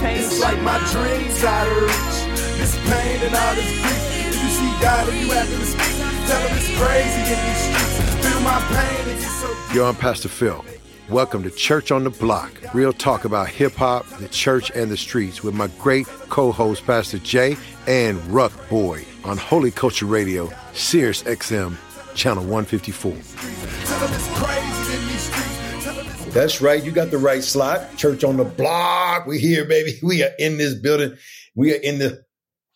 change. It's like my dreams out of reach. This pain and all this grief. If you see God and you having to speak, tell him it's crazy in these streets. Feel my pain and get so. Yo, I'm Pastor Phil. Welcome to Church on the Block, real talk about hip hop, the church, and the streets with my great co host, Pastor Jay and Ruck Boy on Holy Culture Radio, Sirius XM, Channel 154. That's right. You got the right slot. Church on the Block. We're here, baby. We are in this building. We are in the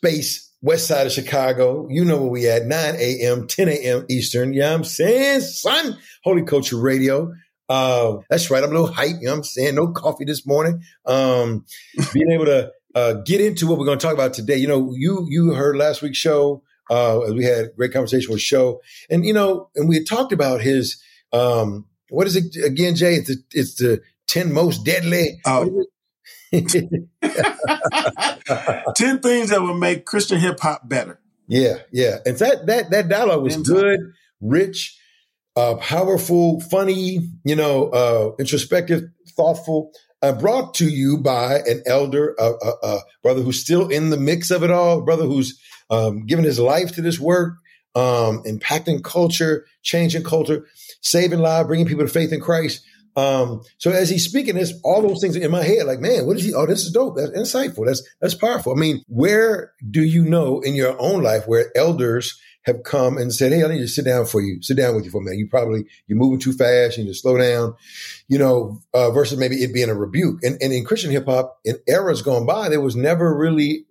base west side of Chicago. You know where we at. 9 a.m., 10 a.m. Eastern. Yeah, I'm saying, son. Holy Culture Radio. Uh, that's right. I'm a little hype. You know what I'm saying? No coffee this morning. Um, being able to uh, get into what we're going to talk about today. You know, you you heard last week's show. Uh, we had a great conversation with Sho, and you know, and we had talked about his um, what is it again, Jay? It's the it's the ten most deadly. Oh. ten things that would make Christian hip hop better. Yeah, yeah. And that that that dialogue was good, rich, uh, powerful, funny, you know, uh, introspective, thoughtful, uh, brought to you by an elder, a, a, a, brother who's still in the mix of it all, brother who's um, given his life to this work, um, impacting culture, changing culture, saving lives, bringing people to faith in Christ. Um, so as he's speaking this, all those things in my head, like, man, what is he? Oh, this is dope. That's insightful. That's that's powerful. I mean, where do you know in your own life where elders have come and said, Hey, I need to sit down for you, sit down with you for a minute. You probably, you're moving too fast. You need to slow down, you know, uh, versus maybe it being a rebuke. And, and in Christian hip hop, in eras gone by, there was never really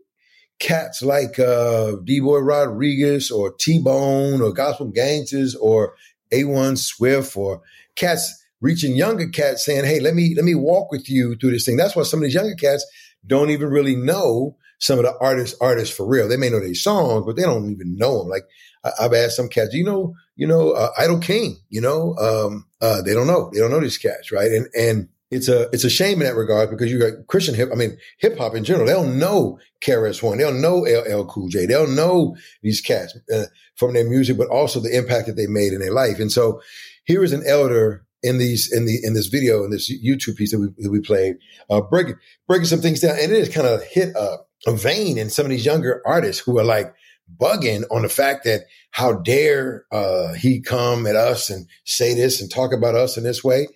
cats like, uh, D-Boy Rodriguez or T-Bone or Gospel Gangsters or A1 Swift or cats reaching younger cats saying, Hey, let me, let me walk with you through this thing. That's why some of these younger cats don't even really know some of the artists, artists for real. They may know their songs, but they don't even know them. Like I, have asked some cats, you know, you know, uh, Idol King, you know, um, uh, they don't know, they don't know these cats, right? And and it's a it's a shame in that regard because you got Christian hip, I mean hip hop in general. They don't know KRS One, they don't know LL Cool J, they don't know these cats uh, from their music, but also the impact that they made in their life. And so here is an elder in these in the in this video in this YouTube piece that we that we played, uh, breaking breaking some things down, and it has kind of hit a, a vein in some of these younger artists who are like bugging on the fact that how dare uh, he come at us and say this and talk about us in this way.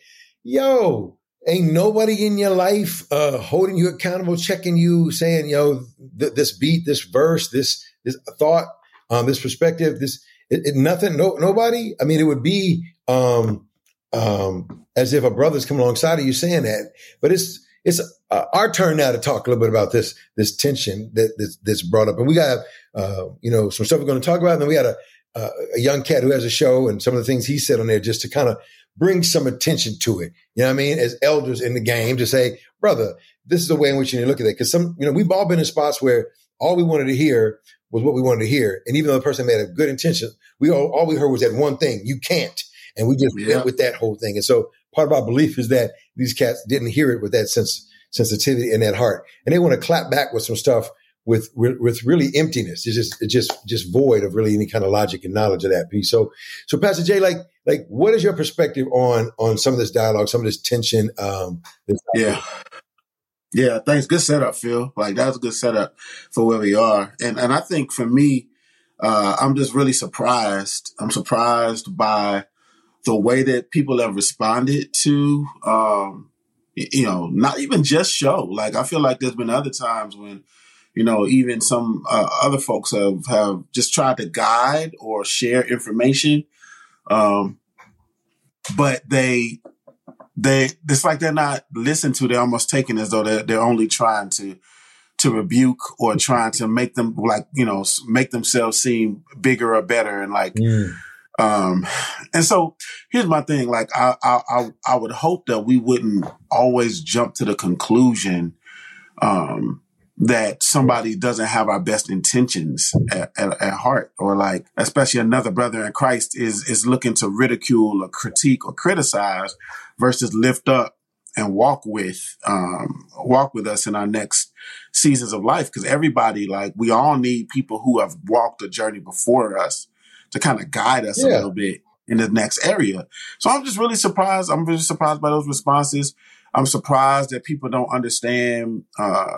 Yo, ain't nobody in your life uh, holding you accountable, checking you, saying, yo, th- this beat, this verse, this this thought, um, this perspective, this it, it, nothing, no nobody. I mean, it would be um, um, as if a brother's come alongside of you saying that, but it's it's uh, our turn now to talk a little bit about this this tension that that's, that's brought up, and we got uh, you know some stuff we're going to talk about, and then we got a uh, a young cat who has a show, and some of the things he said on there just to kind of bring some attention to it. You know what I mean? As elders in the game, to say, brother, this is the way in which you need to look at it, because some you know we've all been in spots where all we wanted to hear was what we wanted to hear, and even though the person made a good intention, we all all we heard was that one thing: you can't, and we just yeah. went with that whole thing, and so part of our belief is that these cats didn't hear it with that sense sensitivity and that heart, and they want to clap back with some stuff with with really emptiness. It's just it's just just void of really any kind of logic and knowledge of that piece. So so Pastor Jay, like like what is your perspective on on some of this dialogue, some of this tension? Um, this yeah. Yeah, thanks. Good setup, Phil. Like that was a good setup for where we are. And and I think for me, uh, I'm just really surprised. I'm surprised by the way that people have responded to, um, you know, not even just Sho. Like I feel like there's been other times when, you know, even some uh, other folks have have just tried to guide or share information, um, but they they it's like they're not listened to. They're almost taken as though they're they're only trying to to rebuke or trying to make them like you know make themselves seem bigger or better and like. Mm um, and so here's my thing. Like I, I, I, would hope that we wouldn't always jump to the conclusion, um, that somebody doesn't have our best intentions at, at, at, heart or like, especially another brother in Christ is, is looking to ridicule or critique or criticize versus lift up and walk with, um, walk with us in our next seasons of life. Cause everybody, like we all need people who have walked a journey before us to kind of guide us yeah. a little bit in the next area. So I'm just really surprised. I'm really surprised by those responses. I'm surprised that people don't understand uh,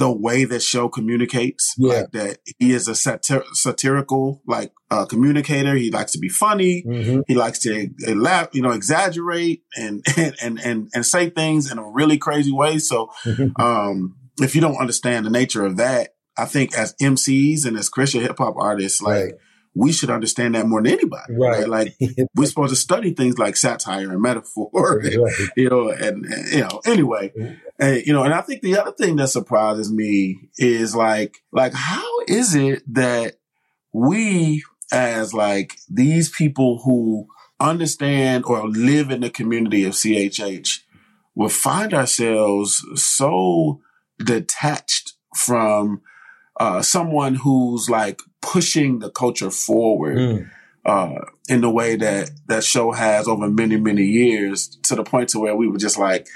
the way that Sho communicates. Yeah. Like that he is a satir- satirical like uh, communicator. He likes to be funny. Mhm. He likes to uh, laugh, you know, exaggerate and and and and say things in a really crazy way. So um, if you don't understand the nature of that, I think as MCs and as Christian hip hop artists, like Right. We should understand that more than anybody. Right. Like we're supposed to study things like satire and metaphor, Right. you know, and, and, you know, anyway, and, you know, and I think the other thing that surprises me is like, like, how is it that we as like these people who understand or live in the community of CHH will find ourselves so detached from uh, someone who's like pushing the culture forward Mm. uh, in the way that that Sho has over many many years to the point to where we would just like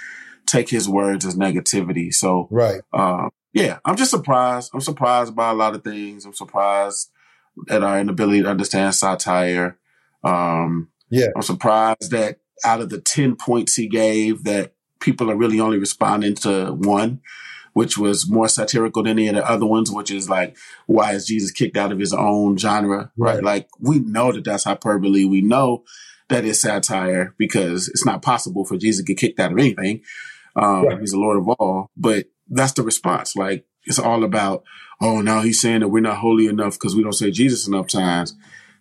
take his words as negativity. So Right. uh, yeah, I'm just surprised. I'm surprised by a lot of things. I'm surprised at our inability to understand satire. Um, Yeah. I'm surprised that out of the 10 points he gave, that people are really only responding to one, which was more satirical than any of the other ones, which is like, why is Jesus kicked out of his own genre? Right. Right. Like we know that that's hyperbole. We know that it's satire because it's not possible for Jesus to get kicked out of anything. Um, Right. he's the Lord of all, but that's the response. Like it's all about, oh, now he's saying that we're not holy enough because we don't say Jesus enough times.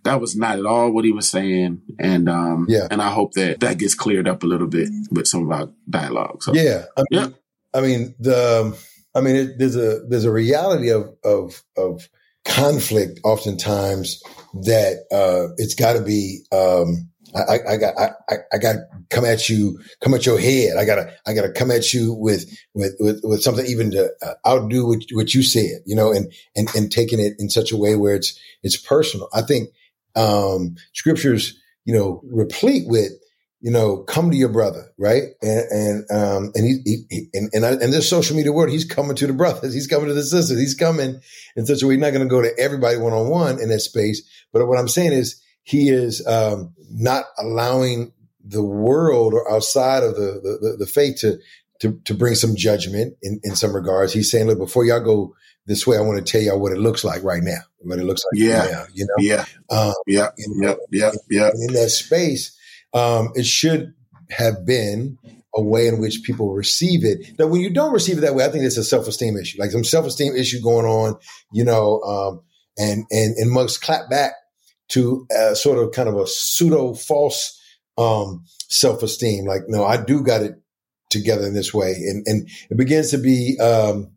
That was not at all what he was saying. And, um, Yeah. and I hope that that gets cleared up a little bit with some of our dialogue. So, Yeah. I mean, Yeah. I mean the. I mean, it, there's a there's a reality of of of conflict oftentimes that uh, it's got to be. Um, I, I, got I, I- got come at you, come at your head. I gotta I gotta come at you with with with, with something even to uh, outdo what, what you said, you know, and and and taking it in such a way where it's it's personal. I think um, scriptures, you know, replete with you know, come to your brother, right? And and um and he, he, he and and, I, and this social media world, he's coming to the brothers, he's coming to the sisters, he's coming in such a way. He's not going to go to everybody one on one in that space. But what I'm saying is, he is um not allowing the world or outside of the the, the, the faith to to to bring some judgment in in some regards. He's saying, look, before y'all go this way, I want to tell y'all what it looks like right now, what it looks like Yeah. right now, you know. yeah, Um, yeah, know, yeah, yeah, yeah. in that space, um, it should have been a way in which people receive it. Now, when you don't receive it that way, I think it's a self esteem issue, like some self esteem issue going on, you know, um, and and and must clap back to a sort of kind of a pseudo false um, self esteem. Like, no, I do got it together in this way, and and it begins to be um,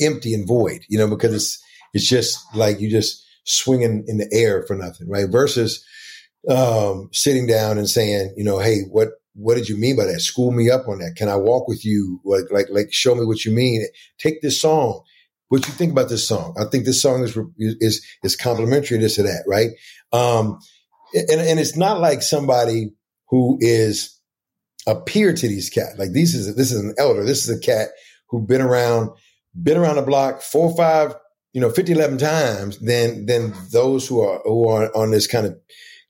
empty and void, you know, because it's it's just like you just swinging in the air for nothing, right? Versus um, sitting down and saying, you know, hey, what what did you mean by that? School me up on that. Can I walk with you? Like like like show me what you mean. Take this song. What you think about this song? I think this song is is is complimentary to this or that, right? Um, and and it's not like somebody who is a peer to these cats. Like this is this is an elder. This is a cat who been around been around the block four five, you know, 50, 11 times than than those who are who are on this kind of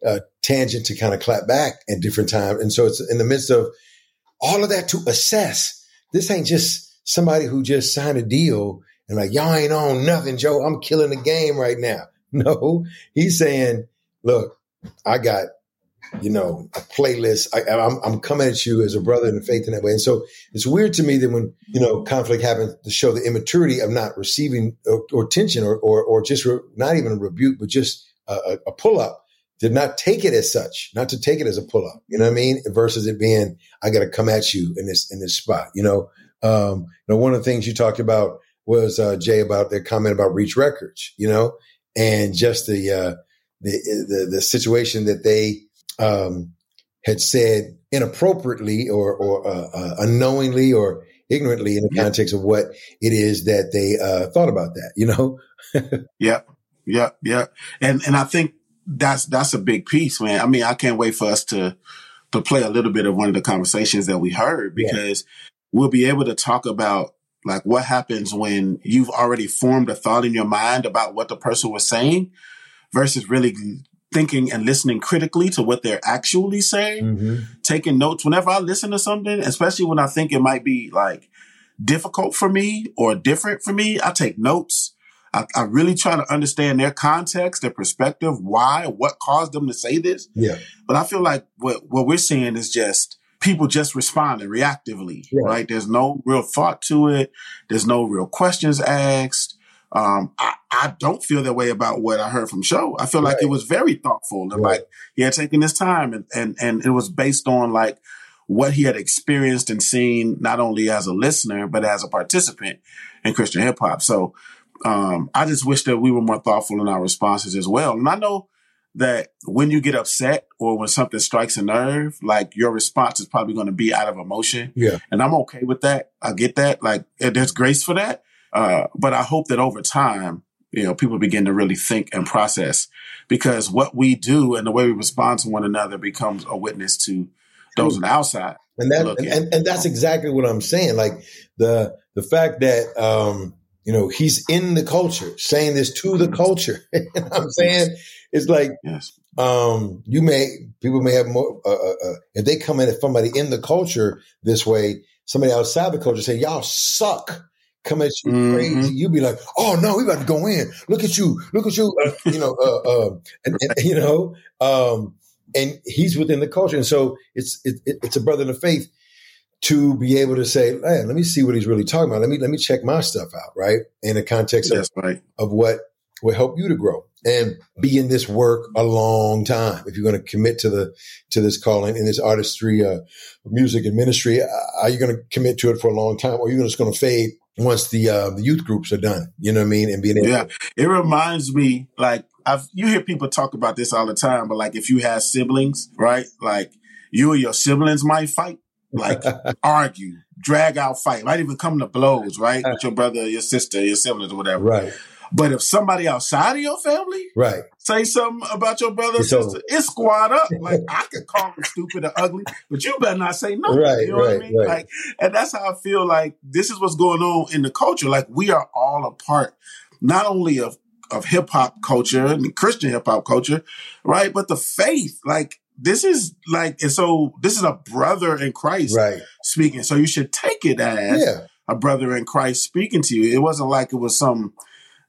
uh, tangent to kind of clap back at different times. And so it's in the midst of all of that to assess. This ain't just somebody who just signed a deal and like, y'all ain't on nothing, Joe. I'm killing the game right now. No, he's saying, look, I got, you know, a playlist. I, I'm, I'm coming at you as a brother in the faith in that way. And so it's weird to me that when, you know, conflict happens to show the immaturity of not receiving or, or tension or, or, or just re, not even a rebuke, but just a, a, a pull up did not take it as such, not to take it as a pull up. You know what I mean? Versus it being, I got to come at you in this, in this spot, you know? Um, you know, one of the things you talked about was, uh, Jay about their comment about reach records, you know, and just the, uh, the, the, the situation that they, um, had said inappropriately or, or, uh, uh, unknowingly or ignorantly in the Yeah. context of what it is that they, uh, thought about that, you know? Yeah, yeah, yeah. And and I think that's that's a big piece, man. I mean, I can't wait for us to to play a little bit of one of the conversations that we heard Yeah. because we'll be able to talk about like what happens when you've already formed a thought in your mind about what the person was saying versus really thinking and listening critically to what they're actually saying, mm-hmm. taking notes whenever I listen to something, especially when I think it might be like difficult for me or different for me, I take notes. I, I really try to understand their context, their perspective, why, what caused them to say this. Yeah. But I feel like what, what we're seeing is just people just responding reactively, yeah. right? There's no real thought to it. There's no real questions asked. Um, I, I don't feel that way about what I heard from Sho. I feel right. like it was very thoughtful and right. like he had taken his time and, and, and it was based on like what he had experienced and seen, not only as a listener, but as a participant in Christian hip hop. So, um, I just wish that we were more thoughtful in our responses as well. And I know that when you get upset or when something strikes a nerve, like your response is probably going to be out of emotion. Yeah. And I'm okay with that. I get that. Like there's grace for that. Uh, but I hope that over time, you know, people begin to really think and process because what we do and the way we respond to one another becomes a witness to those on the outside. And that, and, and, and, that's exactly what I'm saying. Like the, the fact that, um, you know, he's in the culture saying this to the culture. you know I'm saying it's like, yes. um, you may, people may have more, uh, uh, uh, if they come in at somebody in the culture this way, somebody outside the culture say, y'all suck come at you mm-hmm. crazy, you'd be like, "Oh no, we about to go in. Look at you, look at you." Uh, you know, uh, uh, and, and, you know, um, and he's within the culture, and so it's it, it's a brother in the faith to be able to say, "Man, let me see what he's really talking about. Let me let me check my stuff out, right?" In the context of, right. of what will help you to grow and be in this work a long time. If you're going to commit to the to this calling in this artistry, uh, music and ministry, uh, are you going to commit to it for a long time, or are you just going to fade once the uh, the youth groups are done. You know what I mean? And being able yeah, it reminds me like I've you hear people talk about this all the time, but like if you have siblings, right? Like you and your siblings might fight, like argue, drag out fight, might even come to blows, right? Uh-huh. With your brother, your sister, your siblings, or whatever, right? But if somebody outside of your family, right, say something about your brother or sister, it's squad up. Like I could call them stupid or ugly, but you better not say nothing. Right, you know right, what I mean? Right. Like, and that's how I feel like this is what's going on in the culture. Like we are all a part, not only of of hip hop culture and Christian hip hop culture, right? But the faith, like this is like, and so this is a brother in Christ right. speaking. So you should take it as yeah. a brother in Christ speaking to you. It wasn't like it was some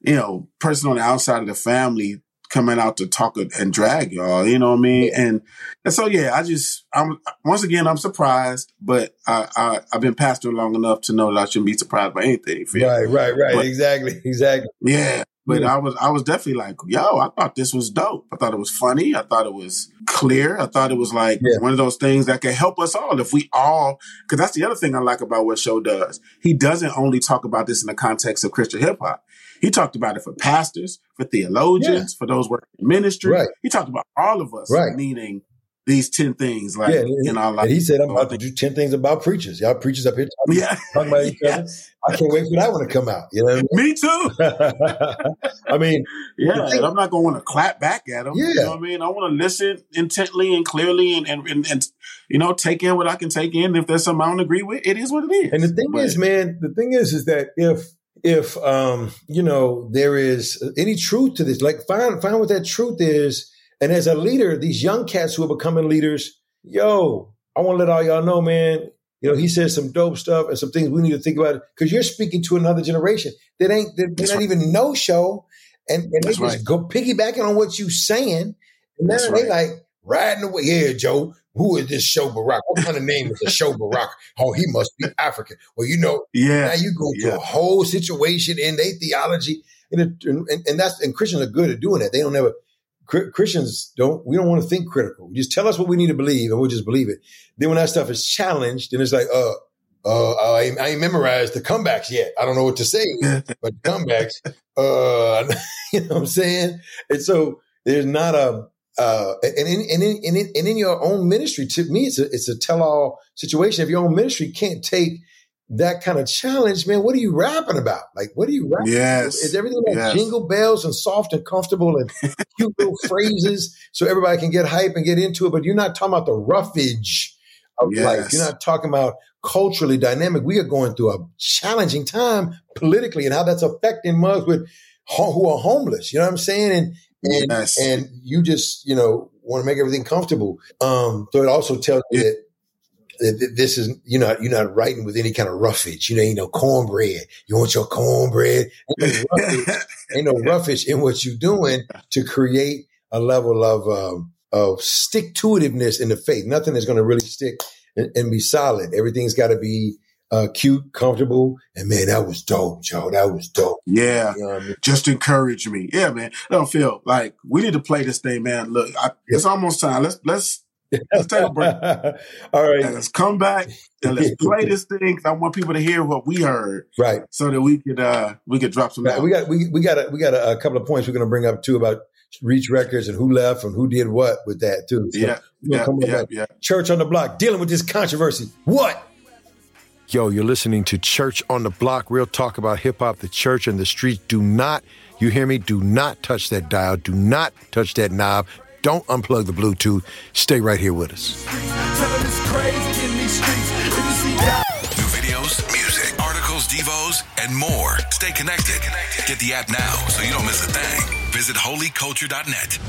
you know, person on the outside of the family coming out to talk and drag y'all, you know what I mean? And, and so, yeah, I just, I'm, once again, I'm surprised, but I, I, have been pastor long enough to know that I shouldn't be surprised by anything. Right, right, right. But, exactly. Exactly. Yeah. But I was, I was definitely like, yo, I thought this was dope. I thought it was funny. I thought it was clear. I thought it was like yeah. one of those things that can help us all if we all, cause that's the other thing I like about what Sho does. He doesn't only talk about this in the context of Christian hip hop. He talked about it for pastors, for theologians, yeah. for those working in ministry. Right. He talked about all of us right. needing these 10 things like yeah, in our life. And he said, I'm about to do 10 things about preachers. Y'all preachers up here talking, yeah. talking about each other. I can't wait for that one to come out. You know I mean? Me too. I mean, yeah, thing, I'm not going to want to clap back at them. Yeah. You know what I mean? I want to listen intently and clearly and, and, and, and, you know, take in what I can take in. If there's something I don't agree with, it is what it is. And the thing but, is, man, the thing is, is that if if um, you know there is any truth to this, like find find what that truth is. And as a leader, these young cats who are becoming leaders, yo, I want to let all y'all know, man. You know, he says some dope stuff and some things we need to think about because you're speaking to another generation that ain't that they not right. even know Sho, and, and they just right. go piggybacking on what you're saying, and now they like riding away. Yeah, Joe, who is this Sho Barack? What kind of name is a Sho Barack? Oh, he must be African. Well, you know, yeah. Now you go yeah. to a whole situation in their theology, and, it, and, and that's and Christians are good at doing that. They don't ever Christians don't. We don't want to think critical. Just tell us what we need to believe, and we'll just believe it. Then when that stuff is challenged, then it's like, uh, uh, I, I ain't memorized the comebacks yet. I don't know what to say, but comebacks, uh, you know what I'm saying? And so there's not a uh, and in, and in, and in, and in your own ministry, to me, it's a, it's a tell all situation. If your own ministry can't take that kind of challenge, man, what are you rapping about? Like, what are you rapping? Yes. Is everything like yes. jingle bells and soft and comfortable and cute little phrases so everybody can get hype and get into it? But you're not talking about the roughage of yes. life. You're not talking about culturally dynamic. We are going through a challenging time politically and how that's affecting mugs with who are homeless. You know what I'm saying? And and, yes. and you just you know want to make everything comfortable. Um, so it also tells you that this is you're not you're not writing with any kind of roughage. You know, you know cornbread. You want your cornbread. Ain't no roughage, ain't no roughage in what you're doing to create a level of um, of stick to itiveness in the faith. Nothing is going to really stick and, and, be solid. Everything's got to be uh, cute, comfortable, and man, that was dope, Joe. That was dope. Yeah, you know I mean? just encourage me. Yeah, man. I don't feel like we need to play this thing, man. Look, I, it's almost time. Let's let's Let's take a break. All right. And let's come back and let's play this thing. I want people to hear what we heard, right? So that we could uh we could drop some. Right. We got we, we got a, we got a, a, couple of points we're going to bring up too about Reach Records and who left and who did what with that too. So yeah, yeah, yeah, yeah. Church on the block dealing with this controversy. What? Yo, you're listening to Church on the Block. Real talk about hip hop, the church, and the streets. Do not, you hear me? Do not touch that dial. Do not touch that knob. Don't unplug the Bluetooth. Stay right here with us. New videos, music, articles, devos, and more. Stay connected. Get the app now so you don't miss a thing. Visit holyculture.net.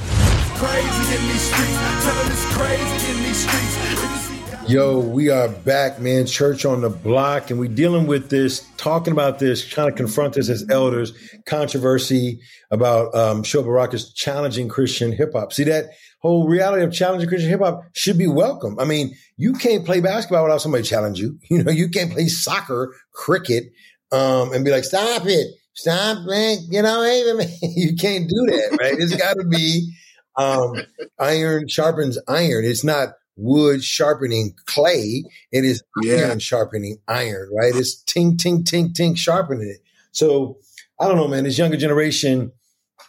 Crazy in these streets. Tell them it's crazy in these streets. Yo, we are back, man. Church on the block, and we're dealing with this, talking about this, trying to confront this as elders. Controversy about um, Sho Baraka's challenging Christian hip hop. See that whole reality of challenging Christian hip hop should be welcome. I mean, you can't play basketball without somebody challenge you. You know, you can't play soccer, cricket, um, and be like, "Stop it, stop playing." You know, hey, you can't do that, right? It's got to be um, iron sharpens iron. It's not wood sharpening clay. It is yeah. iron sharpening iron, right? It's ting, ting, ting, ting sharpening it. So I don't know, man. This younger generation,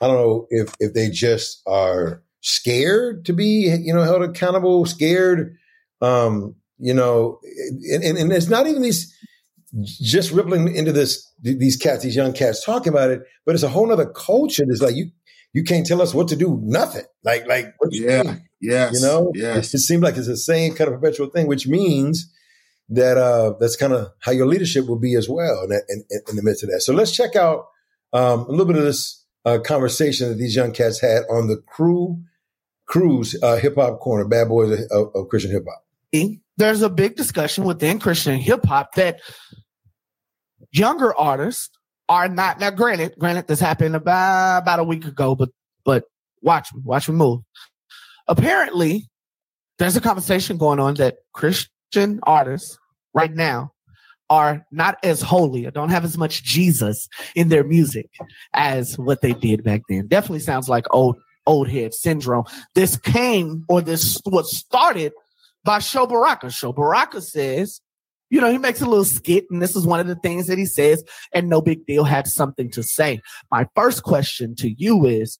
I don't know if if they just are scared to be, you know, held accountable, scared, um, you know, and, and, and it's not even these just rippling into this these cats, these young cats talking about it, but it's a whole other culture that's like you you can't tell us what to do, nothing. Like like what yeah. Mean? Yes. You know, yes. It, it seems like it's the same kind of perpetual thing, which means that uh, that's kind of how your leadership will be as well in, in, in, the midst of that. So let's check out um, a little bit of this uh, conversation that these young cats had on the crew cruise uh, hip hop corner, bad boys of, of Christian hip hop. There's a big discussion within Christian hip hop that younger artists are not now. Granted, granted, this happened about about a week ago, but but watch me, watch me move apparently there's a conversation going on that Christian artists right now are not as holy or don't have as much Jesus in their music as what they did back then. Definitely sounds like old old head syndrome. This came or this was started by Sho Baraka. Sho Baraka says, you know, he makes a little skit, and this is one of the things that he says, and nobigdyl had something to say. My first question to you is,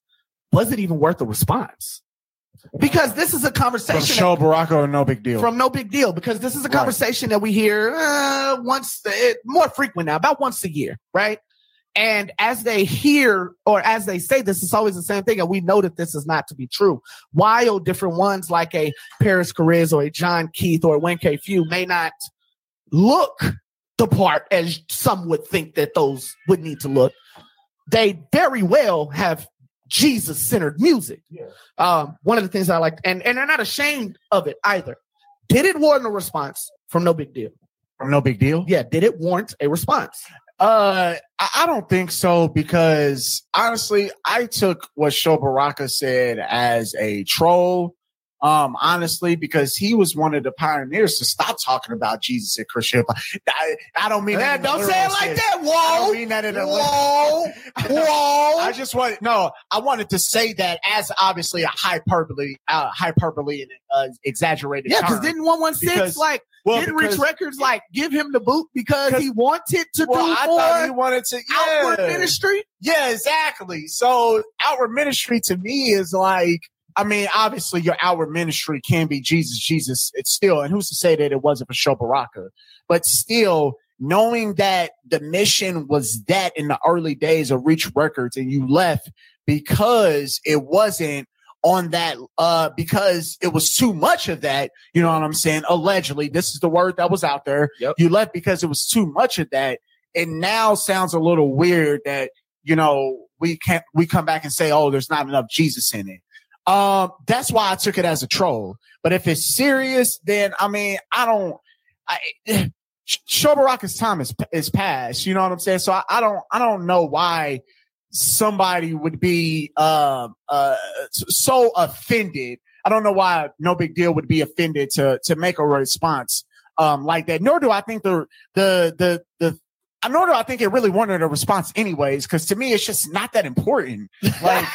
was it even worth a response? Because this is a conversation. From Sho Baraka or nobigdyl. From nobigdyl, because this is a conversation right. that we hear uh, once, uh, more frequent now, about once a year, right? And as they hear or as they say this, it's always the same thing. And we know that this is not to be true. While different ones like a Parris Chariz or a Jon Keith or a Wayne K. Few may not look the part as some would think that those would need to look, they very well have Jesus centered music. Yeah. Um, one of the things I like, and, and they're not ashamed of it either. Did it warrant a response from nobigdyl? From nobigdyl? Yeah. Did it warrant a response? Uh, I don't think so because honestly, I took what Sho Baraka said as a troll um, honestly, because he was one of the pioneers to stop talking about Jesus at Christian. I, I don't mean that. Don't say it like sense. that. Whoa. I don't mean that in a whoa. whoa. I just want no. I wanted to say that as obviously a hyperbole, uh, hyperbole and uh, exaggerated. Yeah, because didn't one one six like well, didn't Reach Records like give him the boot because he wanted to well, do I more thought he wanted to yeah. outward ministry? Yeah, exactly. So outward ministry to me is like I mean, obviously, your outward ministry can be Jesus, Jesus. It's still, and who's to say that it wasn't for Sho Baraka? But still, knowing that the mission was that in the early days of Reach Records, and you left because it wasn't on that, uh, because it was too much of that. You know what I'm saying? Allegedly, this is the word that was out there. Yep. You left because it was too much of that. It now sounds a little weird that you know we can't we come back and say, oh, there's not enough Jesus in it. Um, that's why I took it as a troll. But if it's serious, then I mean, I don't. I, Sho Baraka's time is is past. You know what I'm saying? So I, I don't I don't know why somebody would be uh, uh, so offended. I don't know why nobigdyl would be offended to to make a response um, like that. Nor do I think the the the the I nor do I think it really wanted a response anyways. Because to me, it's just not that important. Like.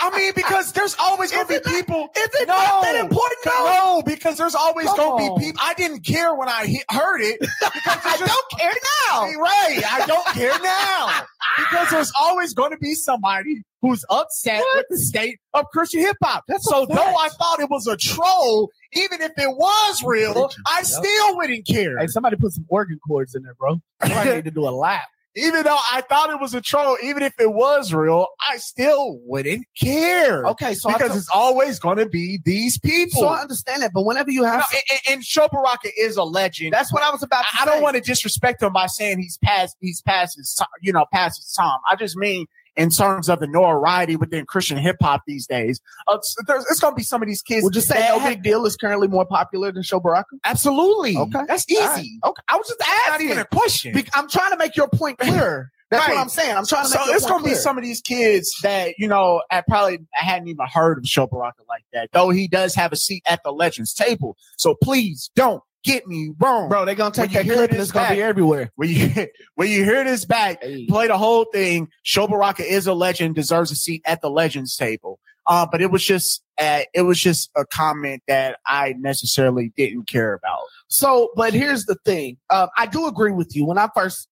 I mean, because there's always going to be people. Is it no, not that important? No, because there's always going to be people. I didn't care when I he- heard it. Because I just, don't care now. Right. I don't care now. because there's always going to be somebody who's upset what? with the state of Christian hip hop. So though I thought it was a troll, even if it was real, I still wouldn't care. Hey, somebody put some organ chords in there, bro. I need to do a lap even though I thought it was a troll, even if it was real, I still wouldn't care. Okay, so because it's always going to be these people. So I understand that, but whenever you have, no, and, and Baraka is a legend. That's what I was about. I, I don't want to disrespect him by saying he's past, he's past his, you know, past his time. I just mean in terms of the notoriety within Christian hip hop these days. Uh, it's going to be some of these kids. Would you say nobigdyl is currently more popular than Sho Baraka? Absolutely. Okay. That's easy. Right. Okay. I was just asking. Not even a question. I'm trying to make your point clear. That's right. what I'm saying. I'm trying to make it. so it's going to be some of these kids that you know I probably hadn't even heard of Sho Baraka like that. Though he does have a seat at the Legends table. So please don't get me wrong, bro. They're gonna take that clip and it's gonna be everywhere. When you when you hear this back, hey. play the whole thing. Sho Baraka is a legend, deserves a seat at the Legends table. Uh, but it was just uh, it was just a comment that I necessarily didn't care about. So, but here's the thing. Uh, I do agree with you. When I first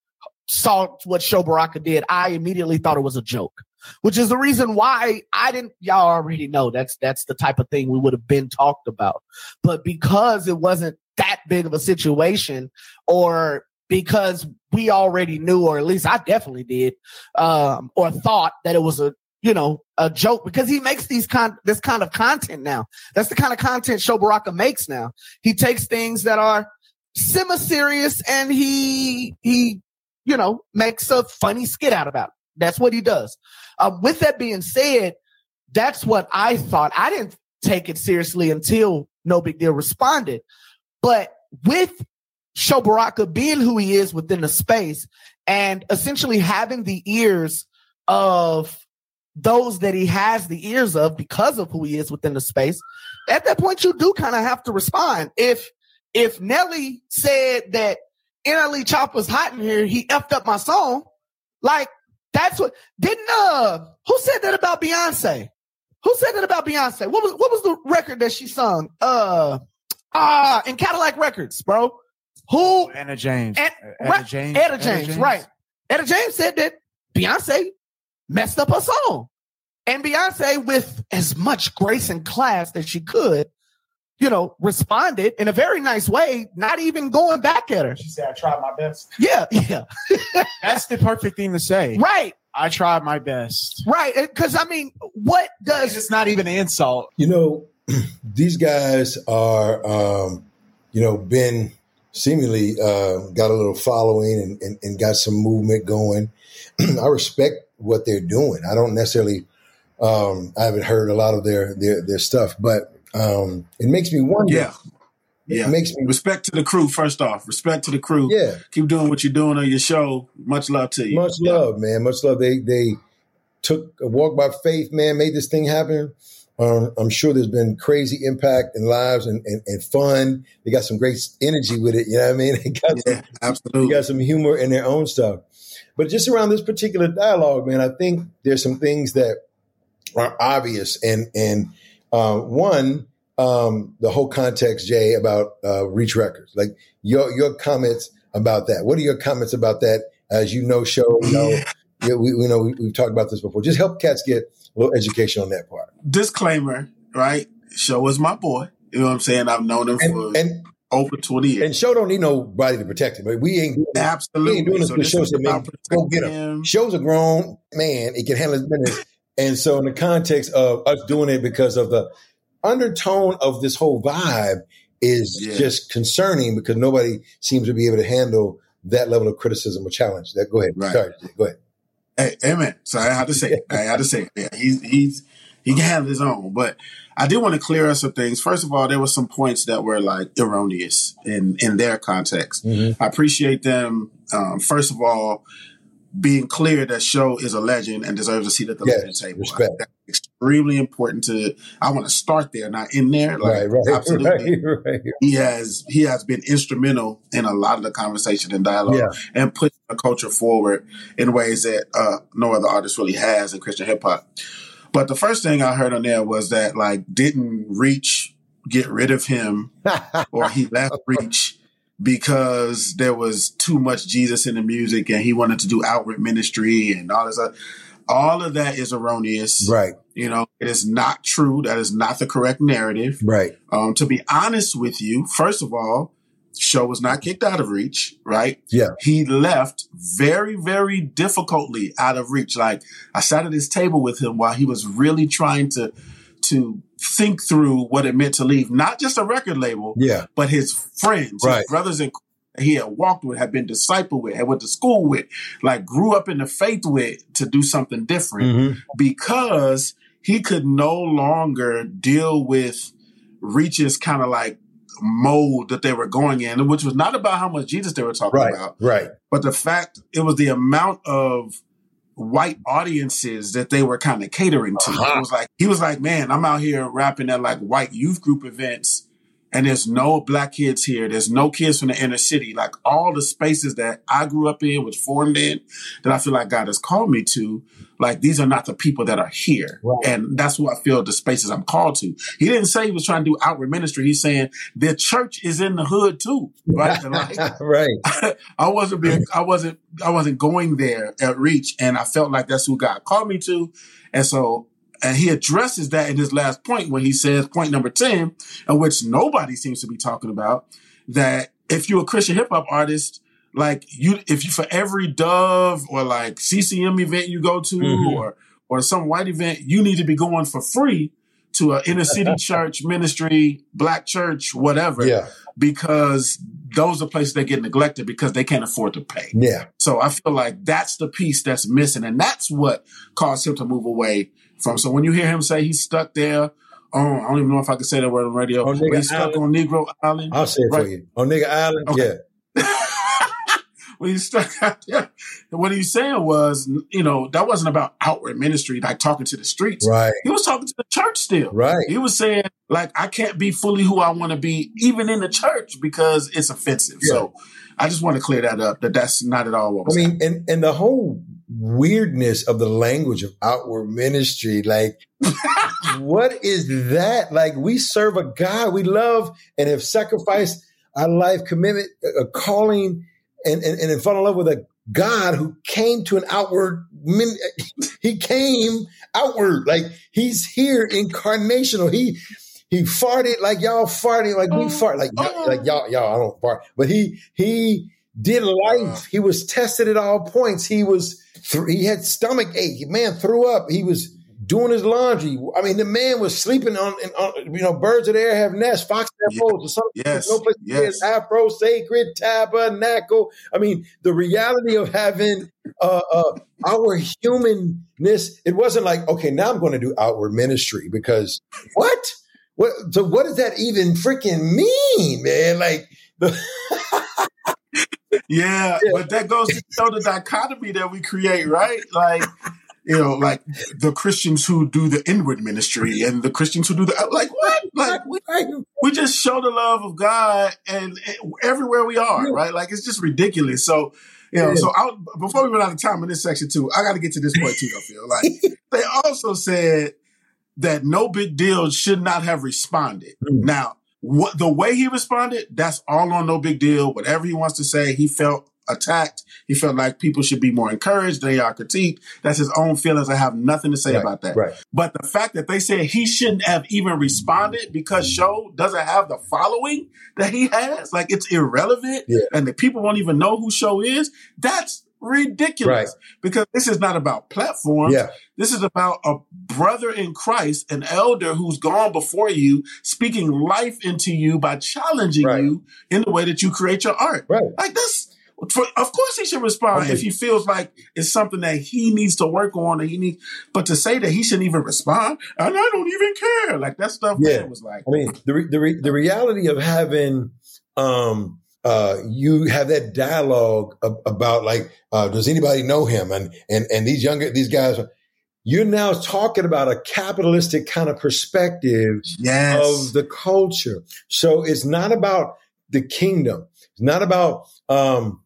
saw what Sho Baraka did, I immediately thought it was a joke, which is the reason why I didn't. Y'all already know that's that's the type of thing we would have been talked about, but because it wasn't that big of a situation, or because we already knew, or at least I definitely did, um, or thought that it was a you know a joke because he makes these con this kind of content now. That's the kind of content Sho Baraka makes now. He takes things that are semi serious and he he you know, makes a funny skit out about it. That's what he does. Um, with that being said, that's what I thought. I didn't take it seriously until nobigdyl responded. But with Sho Baraka being who he is within the space and essentially having the ears of those that he has the ears of because of who he is within the space, at that point you do kind of have to respond. If if Nelly said that NLE Chop was hot in here. He effed up my song. Like, that's what didn't uh who said that about Beyonce? Who said that about Beyonce? What was what was the record that she sung? Uh ah uh, in Cadillac Records, bro. Who Anna James. Ed, Etta, right, James. Etta, Etta James. James, right. Etta James said that Beyonce messed up her song. And Beyonce, with as much grace and class that she could, you know, responded in a very nice way, not even going back at her. She said, I tried my best. Yeah, yeah. That's the perfect thing to say. Right. I tried my best. Right. Because, I mean, what does. It's not even an insult. You know, these guys are, um, you know, been seemingly uh, got a little following and, and, and got some movement going. I respect what they're doing. I don't necessarily, um, I haven't heard a lot of their, their, their stuff, but um, it makes me wonder. Yeah. Yeah. It makes me respect to the crew. First off, respect to the crew. Yeah. Keep doing what you're doing on your show. Much love to you. Much yeah. love, man. Much love. They they took a walk by faith, man. Made this thing happen. Um, I'm sure there's been crazy impact in lives and, and, and, fun. They got some great energy with it. You know what I mean? They got yeah, some, absolutely. They got some humor in their own stuff. But just around this particular dialogue, man, I think there's some things that are obvious. And and uh, one, um, the whole context, Jay, about uh, Reach Records. Like your your comments about that. What are your comments about that? As you know, Sho you know, yeah, we, we know we, we've talked about this before. Just help cats get little education on that part. Disclaimer, right? Sho is my boy. You know what I'm saying? I've known him and, for and, over 20 years. And Sho don't need nobody to protect him. But we ain't absolutely we ain't doing this so for Sho's. Go get him. him. Sho's a grown man. It can handle his business. and so, in the context of us doing it because of the undertone of this whole vibe is yeah. just concerning because nobody seems to be able to handle that level of criticism or challenge. That go ahead. Right. Sorry, go ahead. Hey, amen. So I had to say it. I had to say it. Yeah, he's he's he can have his own. But I did want to clear up some things. First of all, there were some points that were like erroneous in in their context. Mm-hmm. I appreciate them. Um, first of all, being clear that Sho is a legend and deserves a seat at the yes, legend table. Respect. That's extremely important to. I want to start there, not in there. Like, right, right, absolutely, right, right. He has he has been instrumental in a lot of the conversation and dialogue, yeah. and put the culture forward in ways that uh, no other artist really has in Christian hip hop. But the first thing I heard on there was that like didn't Reach get rid of him, or he left Reach because there was too much Jesus in the music and he wanted to do outward ministry and all this. Other. All of that is erroneous. Right. You know, it is not true. That is not the correct narrative. Right. Um, to be honest with you, first of all, Sho was not kicked out of reach, right? Yeah. He left very, very difficultly out of reach. Like I sat at his table with him while he was really trying to to think through what it meant to leave not just a record label, yeah, but his friends, right. his brothers and he had walked with, had been discipled with, had went to school with, like grew up in the faith with to do something different mm-hmm. because he could no longer deal with Reach's kind of like mode that they were going in, which was not about how much Jesus they were talking right, about. Right. But the fact it was the amount of white audiences that they were kind of catering to. Uh-huh. It was like he was like, man, I'm out here rapping at like white youth group events and there's no black kids here. There's no kids from the inner city. Like all the spaces that I grew up in, was formed in, that I feel like God has called me to. Like these are not the people that are here, right. and that's what I feel the spaces I'm called to. He didn't say he was trying to do outward ministry. He's saying the church is in the hood too, right? Like, right. I wasn't being, I wasn't, I wasn't going there at reach, and I felt like that's who God called me to, and so and he addresses that in his last point when he says, point number 10, in which nobody seems to be talking about, that if you're a Christian hip hop artist, like you, if you, for every Dove or like CCM event you go to mm-hmm. or, or some white event, you need to be going for free to an inner city church ministry, black church, whatever. Yeah. Because those are places that get neglected because they can't afford to pay. Yeah. So I feel like that's the piece that's missing. And that's what caused him to move away from. So when you hear him say he's stuck there, oh, I don't even know if I can say that word on radio. On he's stuck on Negro Island. I'll say it right? for you. On Nigga Island, okay. yeah. when he's stuck out there, what he's saying was, you know, that wasn't about outward ministry, like talking to the streets. Right. He was talking to the church still. Right. He was saying, like, I can't be fully who I want to be, even in the church, because it's offensive. Yeah. So I just want to clear that up. That that's not at all what was. I mean, and and the whole weirdness of the language of outward ministry. Like, what is that? Like, we serve a God we love and have sacrificed our life commitment, a uh, uh, calling, and, and, and fall in love with a God who came to an outward, he came outward. Like, he's here incarnational. He, he farted like y'all farting, like we oh. fart, like, oh. like y'all, y'all, I don't fart, but he, he, did life. He was tested at all points. He was he had stomach ache. Man threw up. He was doing his laundry. I mean, the man was sleeping on, on you know, birds of the air have nests, foxes have holes, or something. Yes, no place yes. Afro, sacred, tabernacle. I mean, the reality of having uh, uh, our humanness. It wasn't like, okay, now I'm going to do outward ministry because what? What? So what does that even freaking mean, man? Like the. yeah, but that goes to show the dichotomy that we create, right? Like, you know, like the Christians who do the inward ministry and the Christians who do the like what? Like we, we just show the love of God and, and everywhere we are, right? Like it's just ridiculous. So you know, so I'll, before we run out of time in this section too, I got to get to this point too. I feel like they also said that nobigdyl should not have responded. Mm. Now, what the way he responded, that's all on nobigdyl. Whatever he wants to say, he felt attacked. He felt like people should be more encouraged. They are critiqued. That's his own feelings. I have nothing to say right, about that. Right. But the fact that they said he shouldn't have even responded because Sho doesn't have the following that he has, like it's irrelevant, yeah. and the people won't even know who Sho is. That's ridiculous right. because this is not about platforms. Yeah. This is about a brother in Christ, an elder who's gone before you, speaking life into you by challenging right. you in the way that you create your art. Right. Like this. For, of course, he should respond if he feels like it's something that he needs to work on, and he needs. But to say that he shouldn't even respond, and I don't even care, like that stuff. Yeah, was like. I mean, the re- the re- the reality of having um uh, you have that dialogue about like, uh, does anybody know him? And and and these younger these guys, you're now talking about a capitalistic kind of perspective yes. of the culture. So it's not about the kingdom. It's not about um,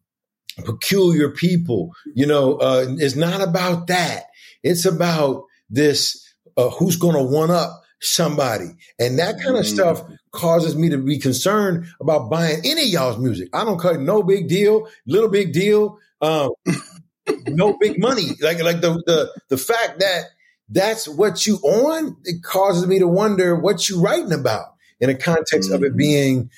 peculiar people. You know, uh, it's not about that. It's about this uh, who's going to one up somebody. And that kind of mm. stuff causes me to be concerned about buying any of y'all's music. I don't cut nobigdyl, little big deal, um, no big money. Like like the the the fact that that's what you on, it causes me to wonder what you writing about in a context mm-hmm. of it mm-hmm. being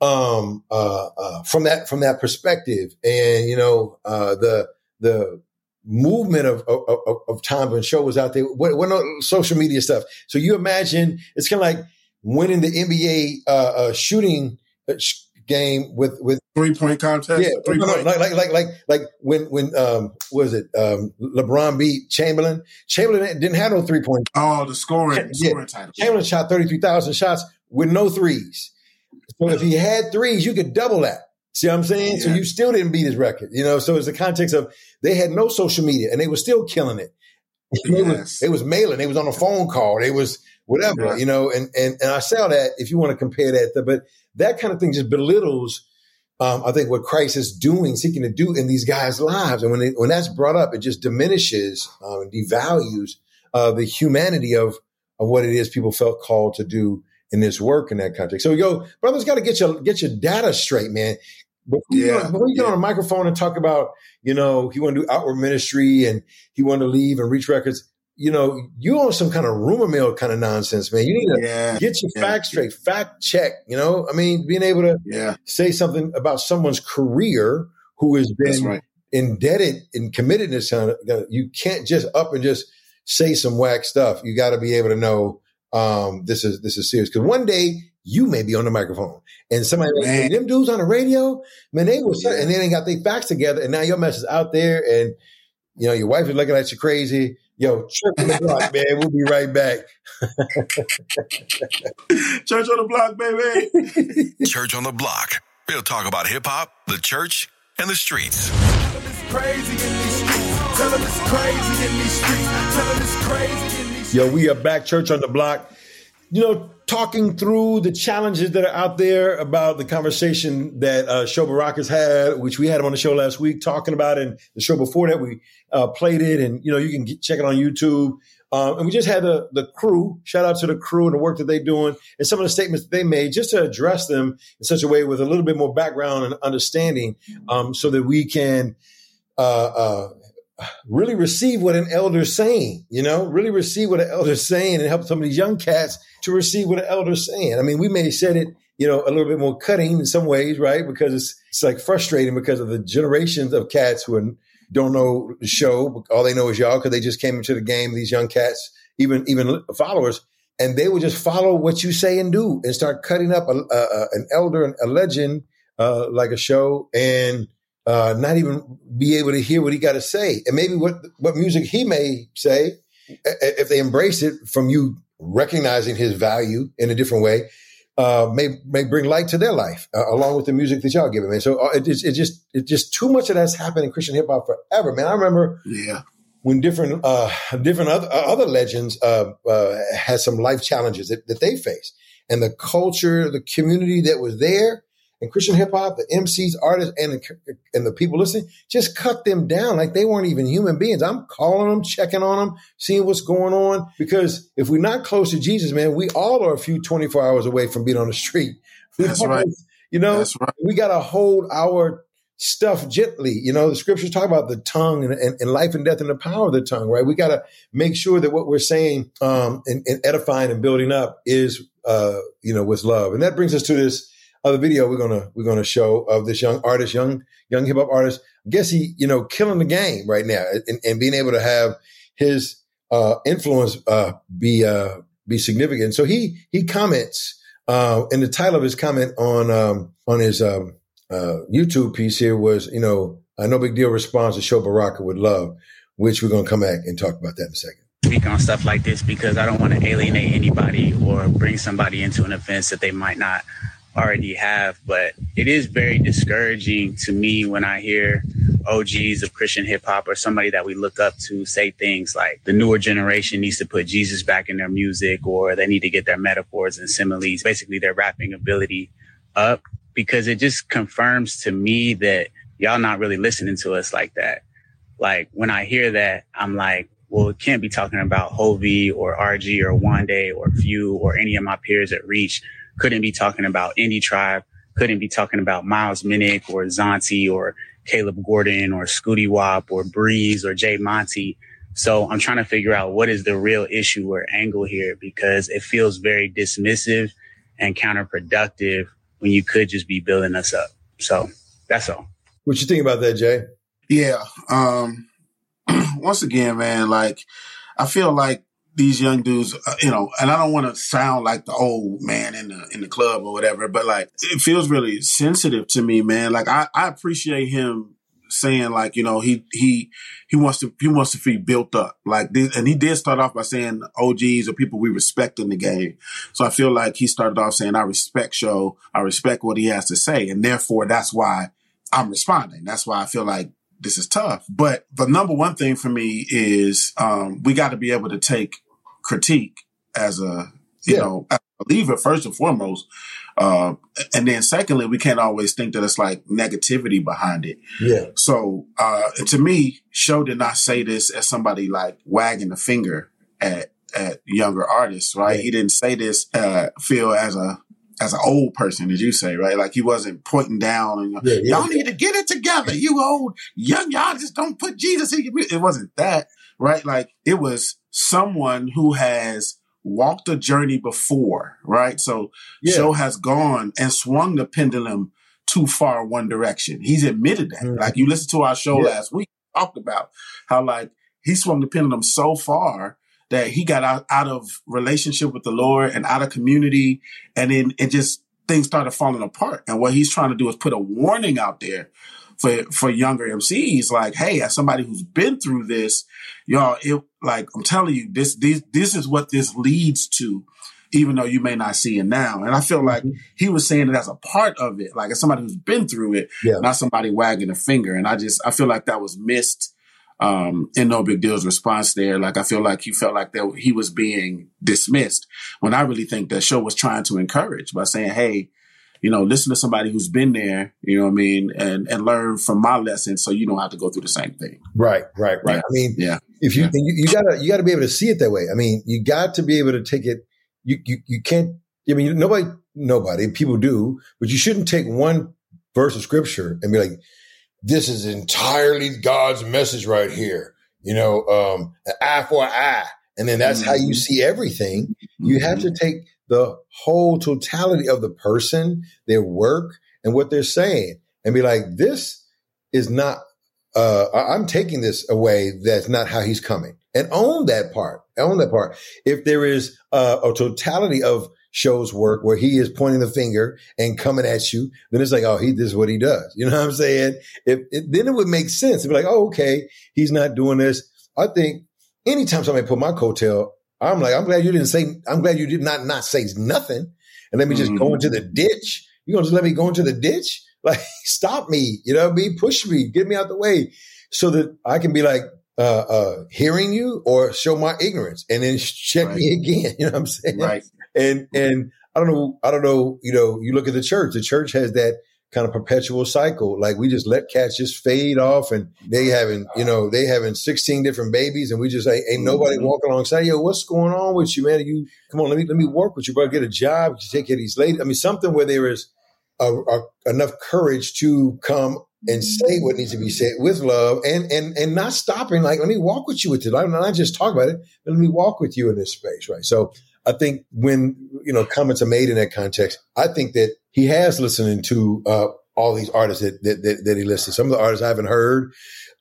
um uh, uh from that from that perspective. And you know, uh the the movement of, of, of, of time when Sho was out there, What when social media stuff. So you imagine it's kind of like winning the NBA uh, uh, shooting uh, game with with three point contest. Yeah, three no, no, like like like like like when when um was it um LeBron beat Chamberlain? Chamberlain didn't have no three point. Oh, the scoring, yeah. scoring title. Chamberlain shot thirty three thousand shots with no threes. So if he had threes, you could double that. See what I'm saying? Yeah. So you still didn't beat his record, you know. So it's the context of they had no social media and they were still killing it. Yes. It was it was mailing. It was on a phone call. It was whatever, yeah. you know, and, and, and I sell that if you want to compare that, but that kind of thing just belittles, um, I think what Christ is doing, seeking to do in these guys' lives. And when, it, when that's brought up, it just diminishes, um, devalues, uh, the humanity of, of what it is people felt called to do in this work in that context. So we go, brothers got to get your, get your data straight, man. Before, yeah, you, before you get on a microphone and talk about, you know, he want to do outward ministry and he want to leave and Reach Records, you know, you on some kind of rumor mill kind of nonsense, man. You need to yeah, get your yeah. facts straight, fact check. You know, I mean, being able to yeah. say something about someone's career who has been right. indebted and committed to something, you can't just up and just say some whack stuff. You got to be able to know um, this is this is serious because one day you may be on the microphone and somebody like, them dudes on the radio, man, they was yeah. and then they got their facts together, and now your mess is out there, and you know your wife is looking at you crazy Yo, Church on the Block, man. We'll be right back. Church on the Block, baby. Church on the Block. We'll talk about hip hop, the church, and the streets. Yo, we are back, Church on the Block. You know, talking through the challenges that are out there about the conversation that uh, Sho Baraka's had, which we had him on the show last week, talking about, and the show before that we uh, played it, and you know you can get, check it on YouTube. Um, and we just had the the crew. Shout out to the crew and the work that they're doing, and some of the statements that they made, just to address them in such a way with a little bit more background and understanding, um, so that we can uh, uh really receive what an elder's saying, you know, really receive what an elder's saying and help some of these young cats to receive what an elder's saying. I mean, we may have said it, you know, a little bit more cutting in some ways, right? Because it's, it's like frustrating because of the generations of cats who are, don't know the Sho. All they know is y'all because they just came into the game, these young cats, even, even followers. And they will just follow what you say and do and start cutting up a, a, an elder, and a legend, uh, like a Sho and, uh, not even be able to hear what he got to say, and maybe what what music he may say, if they embrace it from you recognizing his value in a different way, uh, may may bring light to their life uh, along with the music that y'all give them. And so uh, it, it just it just too much of that's happened in Christian hip hop forever, man. I remember, yeah, when different uh, different other other legends uh, uh, had some life challenges that, that they faced, and the culture, the community that was there and Christian hip hop, the MCs, artists, and the, and the people listening, just cut them down like they weren't even human beings. I'm calling them, checking on them, seeing what's going on. Because if we're not close to Jesus, man, we all are a few 24 hours away from being on the street. That's right. You know, right. we got to hold our stuff gently. You know, the scriptures talk about the tongue and, and, and life and death and the power of the tongue, right? We got to make sure that what we're saying um, and, and edifying and building up is, uh, you know, with love. And that brings us to this other video we're gonna we're gonna show of this young artist, young young hip hop artist. I guess he you know killing the game right now and, and being able to have his uh, influence uh, be uh, be significant. So he he comments uh, in the title of his comment on um, on his um, uh, YouTube piece here was, you know, a nobigdyl response to Sho Baraka with love, which we're to come back and talk about that in a second. Speak on stuff like this because I don't want to alienate anybody or bring somebody into an offense that they might not already have. But it is very discouraging to me when I hear OGs of Christian hip hop or somebody that we look up to say things like the newer generation needs to put Jesus back in their music or they need to get their metaphors and similes, basically their rapping ability up because it just confirms to me that y'all not really listening to us like that. Like when I hear that, I'm like, well, it can't be talking about Hulvey or RG or Wande or Phew or any of my peers at Reach. Couldn't be talking about Indie Tribe. Couldn't be talking about Miles Minnick or Zauntee or Caleb Gordon or Scootie Wop or Breeze or Jay Monty. So I'm trying to figure out what is the real issue or angle here because it feels very dismissive and counterproductive when you could just be building us up. So that's all. What you think about that, Jay? Yeah. Um, once again, man, like I feel like these young dudes, uh, you know, and I don't want to sound like the old man in the in the club or whatever, but like it feels really sensitive to me, man. Like I, I appreciate him saying like you know he he he wants to he wants to be built up like this, and he did start off by saying OGs or people we respect in the game. So I feel like he started off saying I respect Sho I respect what he has to say, and therefore that's why I'm responding. That's why I feel like this is tough. But the number one thing for me is um, we got to be able to take critique as a you yeah. know as a believer first and foremost. Uh, and then secondly, we can't always think that it's like negativity behind it. Yeah. So, uh, to me, Sho did not say this as somebody like wagging the finger at, at younger artists, right? Yeah. He didn't say this, uh, feel as a, as an old person, as you say, right? Like he wasn't pointing down and yeah, yeah, y'all need to get it together. You old young, y'all just don't put Jesus in your. It wasn't that, right? Like it was someone who has walked a journey before, right? So yeah. Sho has gone and swung the pendulum too far one direction. He's admitted that. Mm-hmm. Like you listened to our show yeah. last week, talked about how like he swung the pendulum so far that he got out, out of relationship with the Lord and out of community. And then it just things started falling apart. And what he's trying to do is put a warning out there for for younger MCs, like, hey, as somebody who's been through this, y'all, it like I'm telling you, this this this is what this leads to, even though you may not see it now. And I feel like mm-hmm. he was saying it as a part of it, like as somebody who's been through it, yeah. not somebody wagging a finger. And I just I feel like that was missed um, in nobigdyl's response there. Like I feel like he felt like that he was being dismissed when I really think that Sho was trying to encourage by saying, Hey, you know, listen to somebody who's been there, you know what I mean, and and learn from my lessons so you don't have to go through the same thing. Right, right, right. Yeah. I mean, yeah. If you, yeah. you you gotta you gotta be able to see it that way. I mean, you got to be able to take it. You you you can't. I mean, nobody nobody people do, but you shouldn't take one verse of scripture and be like, this is entirely God's message right here. You know, um, an eye for an eye, and then that's mm-hmm. how you mm-hmm. see everything. You have to mm-hmm. take the whole totality of the person, their work, and what they're saying, and be like, this is not. Uh, I'm taking this away. That's not how he's coming, and own that part. Own that part. If there is uh, a totality of Sho's work where he is pointing the finger and coming at you, then it's like, oh, he this is what he does. You know what I'm saying? If it, then it would make sense. to be like, oh, okay, he's not doing this. I think anytime somebody put my coattail, I'm like, I'm glad you didn't say, I'm glad you did not not say nothing and let me just mm-hmm. go into the ditch. You're gonna just let me go into the ditch? Like, stop me, you know what I mean? Push me, get me out the way so that I can be like, uh, uh, hearing you or show my ignorance and then check right. me again. You know what I'm saying? Right. And, and I don't know, I don't know, you know, you look at the church, the church has that kind of perpetual cycle. Like we just let cats just fade off and they having, you know, they having 16 different babies and we just ain't, ain't nobody mm-hmm. walking alongside. Yo, what's going on with you, man? You come on, let me, let me work with you, bro. Get a job, to take care of these ladies. I mean, something where there is a, a, enough courage to come and say what needs to be said with love and, and, and not stopping. Like, let me walk with you with it. I'm not just talk about it, but let me walk with you in this space. Right. So I think when, you know, comments are made in that context, I think that he has listening to, uh, all these artists that, that, that, that, he listed. Some of the artists I haven't heard,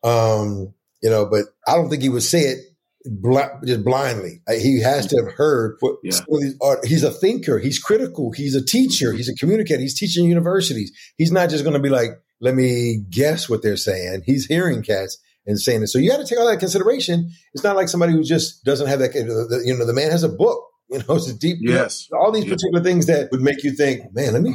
um, you know, but I don't think he would say it bl- just blindly. He has to have heard what yeah. these art. He's a thinker. He's critical. He's a teacher. He's a communicator. He's teaching universities. He's not just going to be like, let me guess what they're saying. He's hearing cats and saying it. So you got to take all that consideration. It's not like somebody who just doesn't have that. You know, the man has a book. You know, it's a deep. Yes. You know, all these particular things that would make you think, man, let me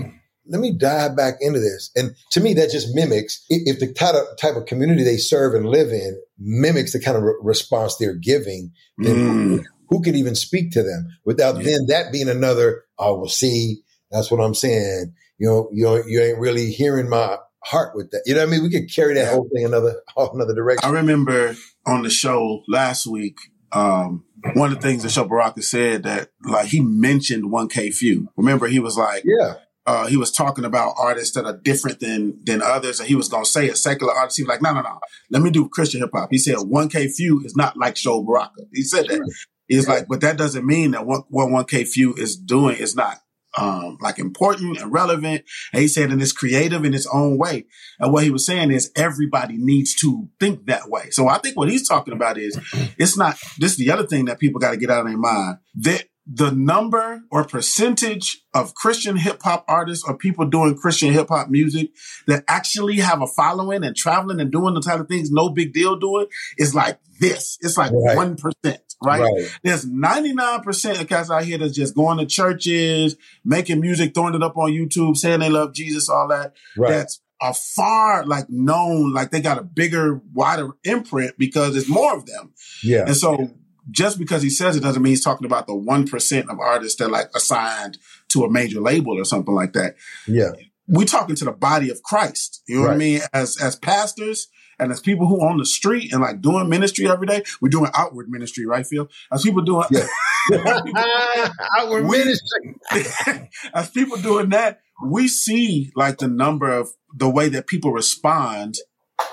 let me dive back into this. And to me, that just mimics if the type of, type of community they serve and live in mimics the kind of re- response they're giving, then mm. who, can even speak to them without yeah. then that being another, oh, well, see, that's what I'm saying. You know, you know, you ain't really hearing my heart with that. You know what I mean? We could carry that yeah. whole thing another, another direction. I remember on the show last week, um, one of the things that Sho Baraka said that like he mentioned 1K Phew. Remember, he was like, yeah, uh, he was talking about artists that are different than than others, and he was gonna say a secular artist. He was like, no, no, no, let me do Christian hip hop. He said 1K Phew is not like Sho Baraka. He said that. He's like, but that doesn't mean that what, what 1K Phew is doing is not um, like important and relevant. And he said, and it's creative in its own way. And what he was saying is everybody needs to think that way. So I think what he's talking about is it's not, this is the other thing that people got to get out of their mind that the number or percentage of Christian hip hop artists or people doing Christian hip hop music that actually have a following and traveling and doing the type of things nobigdyl doing is like this. It's like right. 1%, right? right? There's 99% of cats out here that's just going to churches, making music, throwing it up on YouTube, saying they love Jesus, all that. Right. That's are far like known, like they got a bigger, wider imprint because there's more of them. Yeah. And so just because he says it doesn't mean he's talking about the 1% of artists that like assigned to a major label or something like that. Yeah. We're talking to the body of Christ. You know right. what I mean? As, as pastors and as people who on the street and like doing ministry every day, we're doing outward ministry, right, Phil? As people doing yeah. outward we, ministry. as people doing that, we see like the number of the way that people respond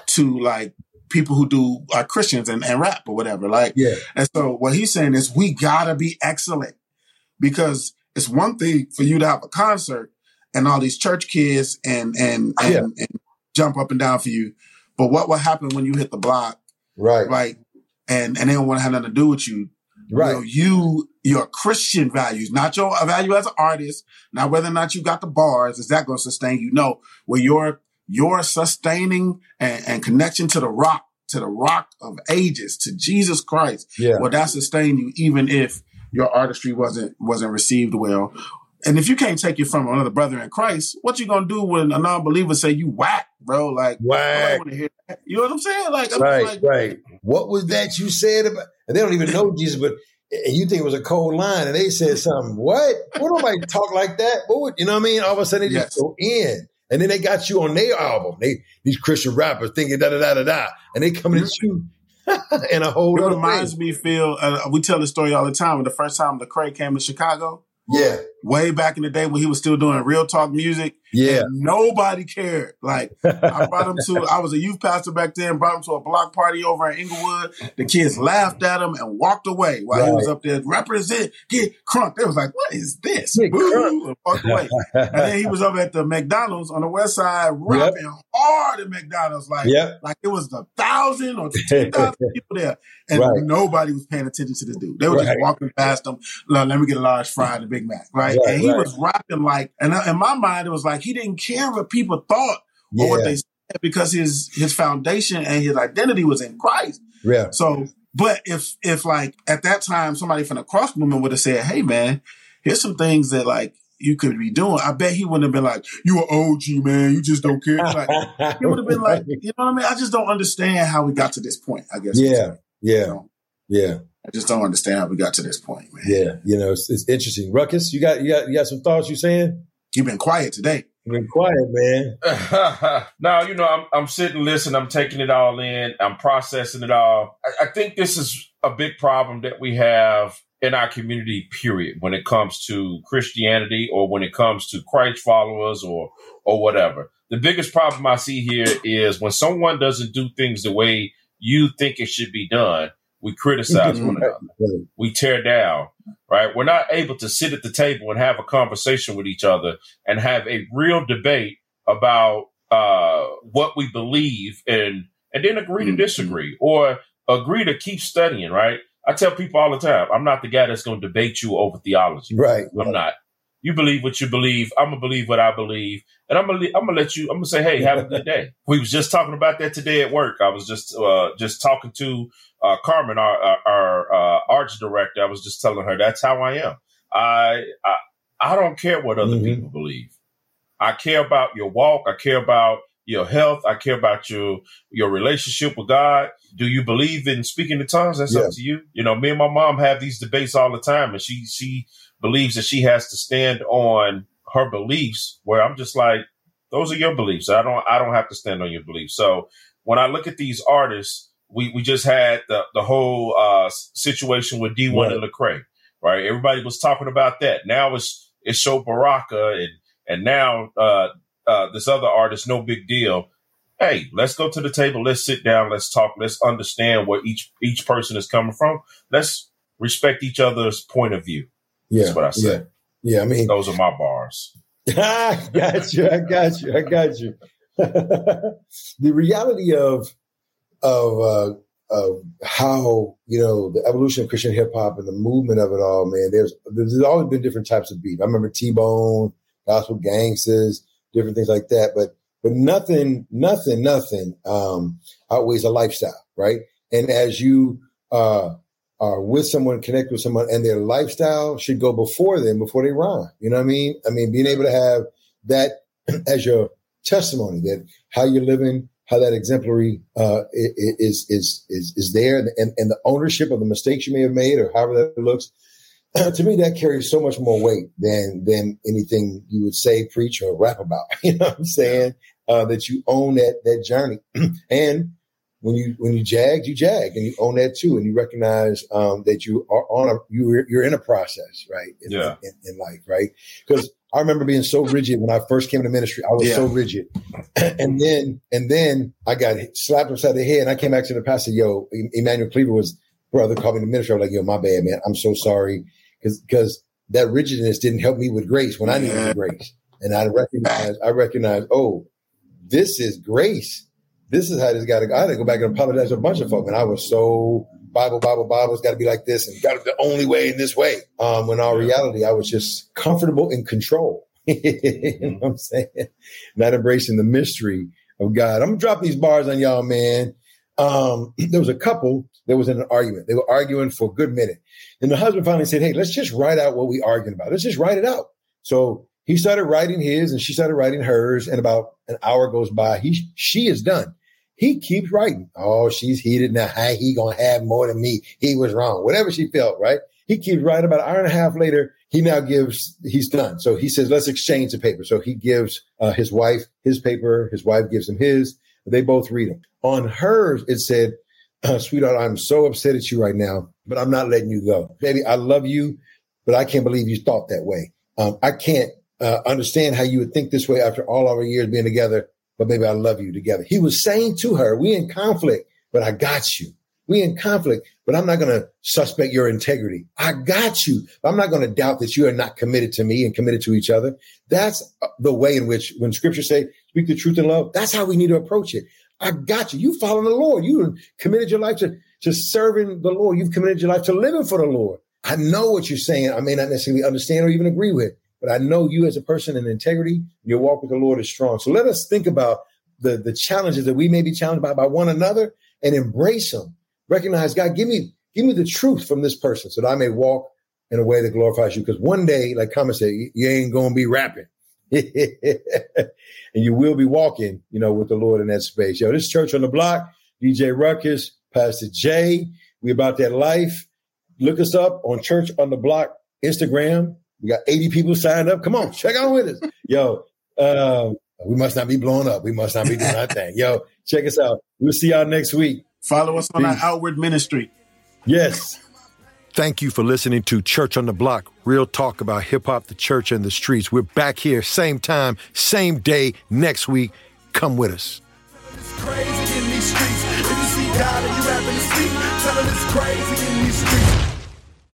to like people who do are Christians and, and rap or whatever. Like, yeah. And so what he's saying is we gotta be excellent because it's one thing for you to have a concert and all these church kids and and and, yeah. and jump up and down for you. But what will happen when you hit the block? Right. Right. And and they don't want to have nothing to do with you. Right. You, know, you your Christian values, not your value as an artist, not whether or not you got the bars, is that going to sustain you? No, where your your sustaining and, and, connection to the rock, to the rock of ages, to Jesus Christ. Yeah. Well, that sustain you even if your artistry wasn't wasn't received well. And if you can't take it from another brother in Christ, what you gonna do when a non-believer say you whack, bro? Like whack. You know what I'm saying? Like right, like, right. What was that you said about? And they don't even know Jesus, but and you think it was a cold line, and they said something. What? What nobody talk like that? What would you know? what I mean, all of a sudden they just yes. go in. And then they got you on their album. They these Christian rappers thinking da da da da da, and they coming at you and a whole. It reminds me, Phil. Uh, we tell the story all the time. The first time Lecrae came to Chicago, yeah. Way back in the day when he was still doing real talk music. Yeah. Nobody cared. Like I brought him to, I was a youth pastor back then, brought him to a block party over in Englewood. The kids laughed at him and walked away while right. he was up there. Represent, get crunk. They was like, what is this? Boo! And walked away. and then he was up at the McDonald's on the west side rapping yep. hard at McDonald's. Like, yep. like it was a thousand or two thousand people there. And right. nobody was paying attention to this dude. They were right. just walking past him. Let me get a large fry and a Big Mac, right? Right and he was rapping like, and in my mind, it was like he didn't care what people thought yeah. or what they said because his his foundation and his identity was in Christ. Yeah. So, but if if like at that time somebody from the cross movement would have said, "Hey, man, here's some things that like you could be doing," I bet he wouldn't have been like, "You are OG, man. You just don't care." Like, he would have been like, "You know what I mean?" I just don't understand how we got to this point. I guess. Yeah. Yeah. You know? Yeah. I just don't understand how we got to this point, man. Yeah, you know, it's, it's interesting. Ruckus, you got you got you got some thoughts you saying? You've been quiet today. You've been quiet, man. now, you know, I'm I'm sitting, listening, I'm taking it all in, I'm processing it all. I, I think this is a big problem that we have in our community, period, when it comes to Christianity or when it comes to Christ followers or or whatever. The biggest problem I see here is when someone doesn't do things the way you think it should be done, we criticize one another. We tear down, right? We're not able to sit at the table and have a conversation with each other and have a real debate about uh, what we believe and and then agree to mm-hmm. disagree or agree to keep studying, right? I tell people all the time, I'm not the guy that's going to debate you over theology. Right. I'm right. not. You believe what you believe. I'm gonna believe what I believe, and I'm gonna I'm gonna let you. I'm gonna say, hey, have a good day. we was just talking about that today at work. I was just uh, just talking to uh, Carmen, our our, our uh, arts director. I was just telling her that's how I am. I I, I don't care what other Mhm. people believe. I care about your walk. I care about your health. I care about your your relationship with God. Do you believe in speaking in tongues? That's Yeah. up to you. You know, me and my mom have these debates all the time, and she she believes that she has to stand on her beliefs. Where I'm just like, those are your beliefs. I don't I don't have to stand on your beliefs. So when I look at these artists, we we just had the the whole uh, situation with D1 Right. and Lecrae, right? Everybody was talking about that. Now it's it's Sho Baraka and and now uh, uh, this other artist, nobigdyl. Hey, let's go to the table. Let's sit down. Let's talk. Let's understand where each each person is coming from. Let's respect each other's point of view. Yeah. That's what I Yeah. said. Yeah. I mean, Those are my bars. I got you. I got you. I got you. the reality of of uh, of how you know the evolution of Christian hip hop and the movement of it all, man. There's there's always been different types of beef. I remember T Bone, Gospel Gangstaz, different things like that. But but nothing, nothing, nothing um, outweighs a lifestyle, right? And as you uh, are with someone, connect with someone, and their lifestyle should go before them, before they rhyme. You know what I mean? I mean, being able to have that as your testimony, that how you're living, how that exemplary uh, is is is is there, and, and the ownership of the mistakes you may have made, or however that looks. to me, that carries so much more weight than than anything you would say, preach, or rap about. You know what I'm saying? Uh, that you own that that journey, and when you when you jag, you jag, and you own that too, and you recognize um, that you are on a you you're in a process, right? In, Yeah. in, in life, right? Because I remember being so rigid when I first came to ministry. I was Yeah. so rigid, and then and then I got slapped upside the head, and I came back to the pastor. Yo, Emanuel Cleaver was brother called me to ministry. I was like, yo, my bad, man. I'm so sorry because because that rigidness didn't help me with grace when I needed grace, and I recognize I recognize oh, this is grace this is how this got to go. I had to go back and apologize to a bunch of folk. And I was so Bible, Bible, Bible, it's got to be like this and got it the only way in this way. Um, when our reality, I was just comfortable in control. you know what I'm saying? Not embracing the mystery of God. I'm gonna drop these bars on y'all, man. Um, there was a couple that was in an argument. They were arguing for a good minute. And the husband finally said, Hey, let's just write out what we arguing about. Let's just write it out. So he started writing his and she started writing hers. And about an hour goes by. He she is done. He keeps writing. Oh, she's heated now. How he gonna have more than me? He was wrong. Whatever she felt, right? He keeps writing. About an hour and a half later, he now gives. He's done. So he says, "Let's exchange the paper." So he gives uh, his wife his paper. His wife gives him his. They both read them. On hers, it said, uh, "Sweetheart, I'm so upset at you right now, but I'm not letting you go, baby. I love you, but I can't believe you thought that way. Um, I can't uh, understand how you would think this way after all our years being together." But maybe I love you together. He was saying to her, we in conflict, but I got you. We in conflict, but I'm not going to suspect your integrity. I got you. I'm not going to doubt that you are not committed to me and committed to each other. That's uh, the way in which when scripture say, speak the truth in love, that's how we need to approach it. I got you. You following the Lord. You committed your life to, to serving the Lord. You've committed your life to living for the Lord. I know what you're saying. I may not necessarily understand or even agree with, but I know you as a person in integrity, your walk with the Lord is strong. So let us think about the, the challenges that we may be challenged by by one another and embrace them. Recognize, God, give me, give me the truth from this person so that I may walk in a way that glorifies you. Because one day, like Kama said, you, you ain't gonna be rapping. and you will be walking, you know, with the Lord in that space. Yo, this church on the block, DJ Ruckus, Pastor Jay. We about that life. Look us up on Church on the Block Instagram. We got 80 people signed up. Come on, check out with us. Yo, uh, we must not be blowing up. We must not be doing our thing. Yo, check us out. We'll see y'all next week. Follow us on our outward ministry. Yes. Thank you for listening to Church on the Block, real talk about hip hop, the church, and the streets. We're back here, same time, same day, next week. Come with us. Crazy in these streets. If you see God and you happen to speak, tell him it's crazy in these streets.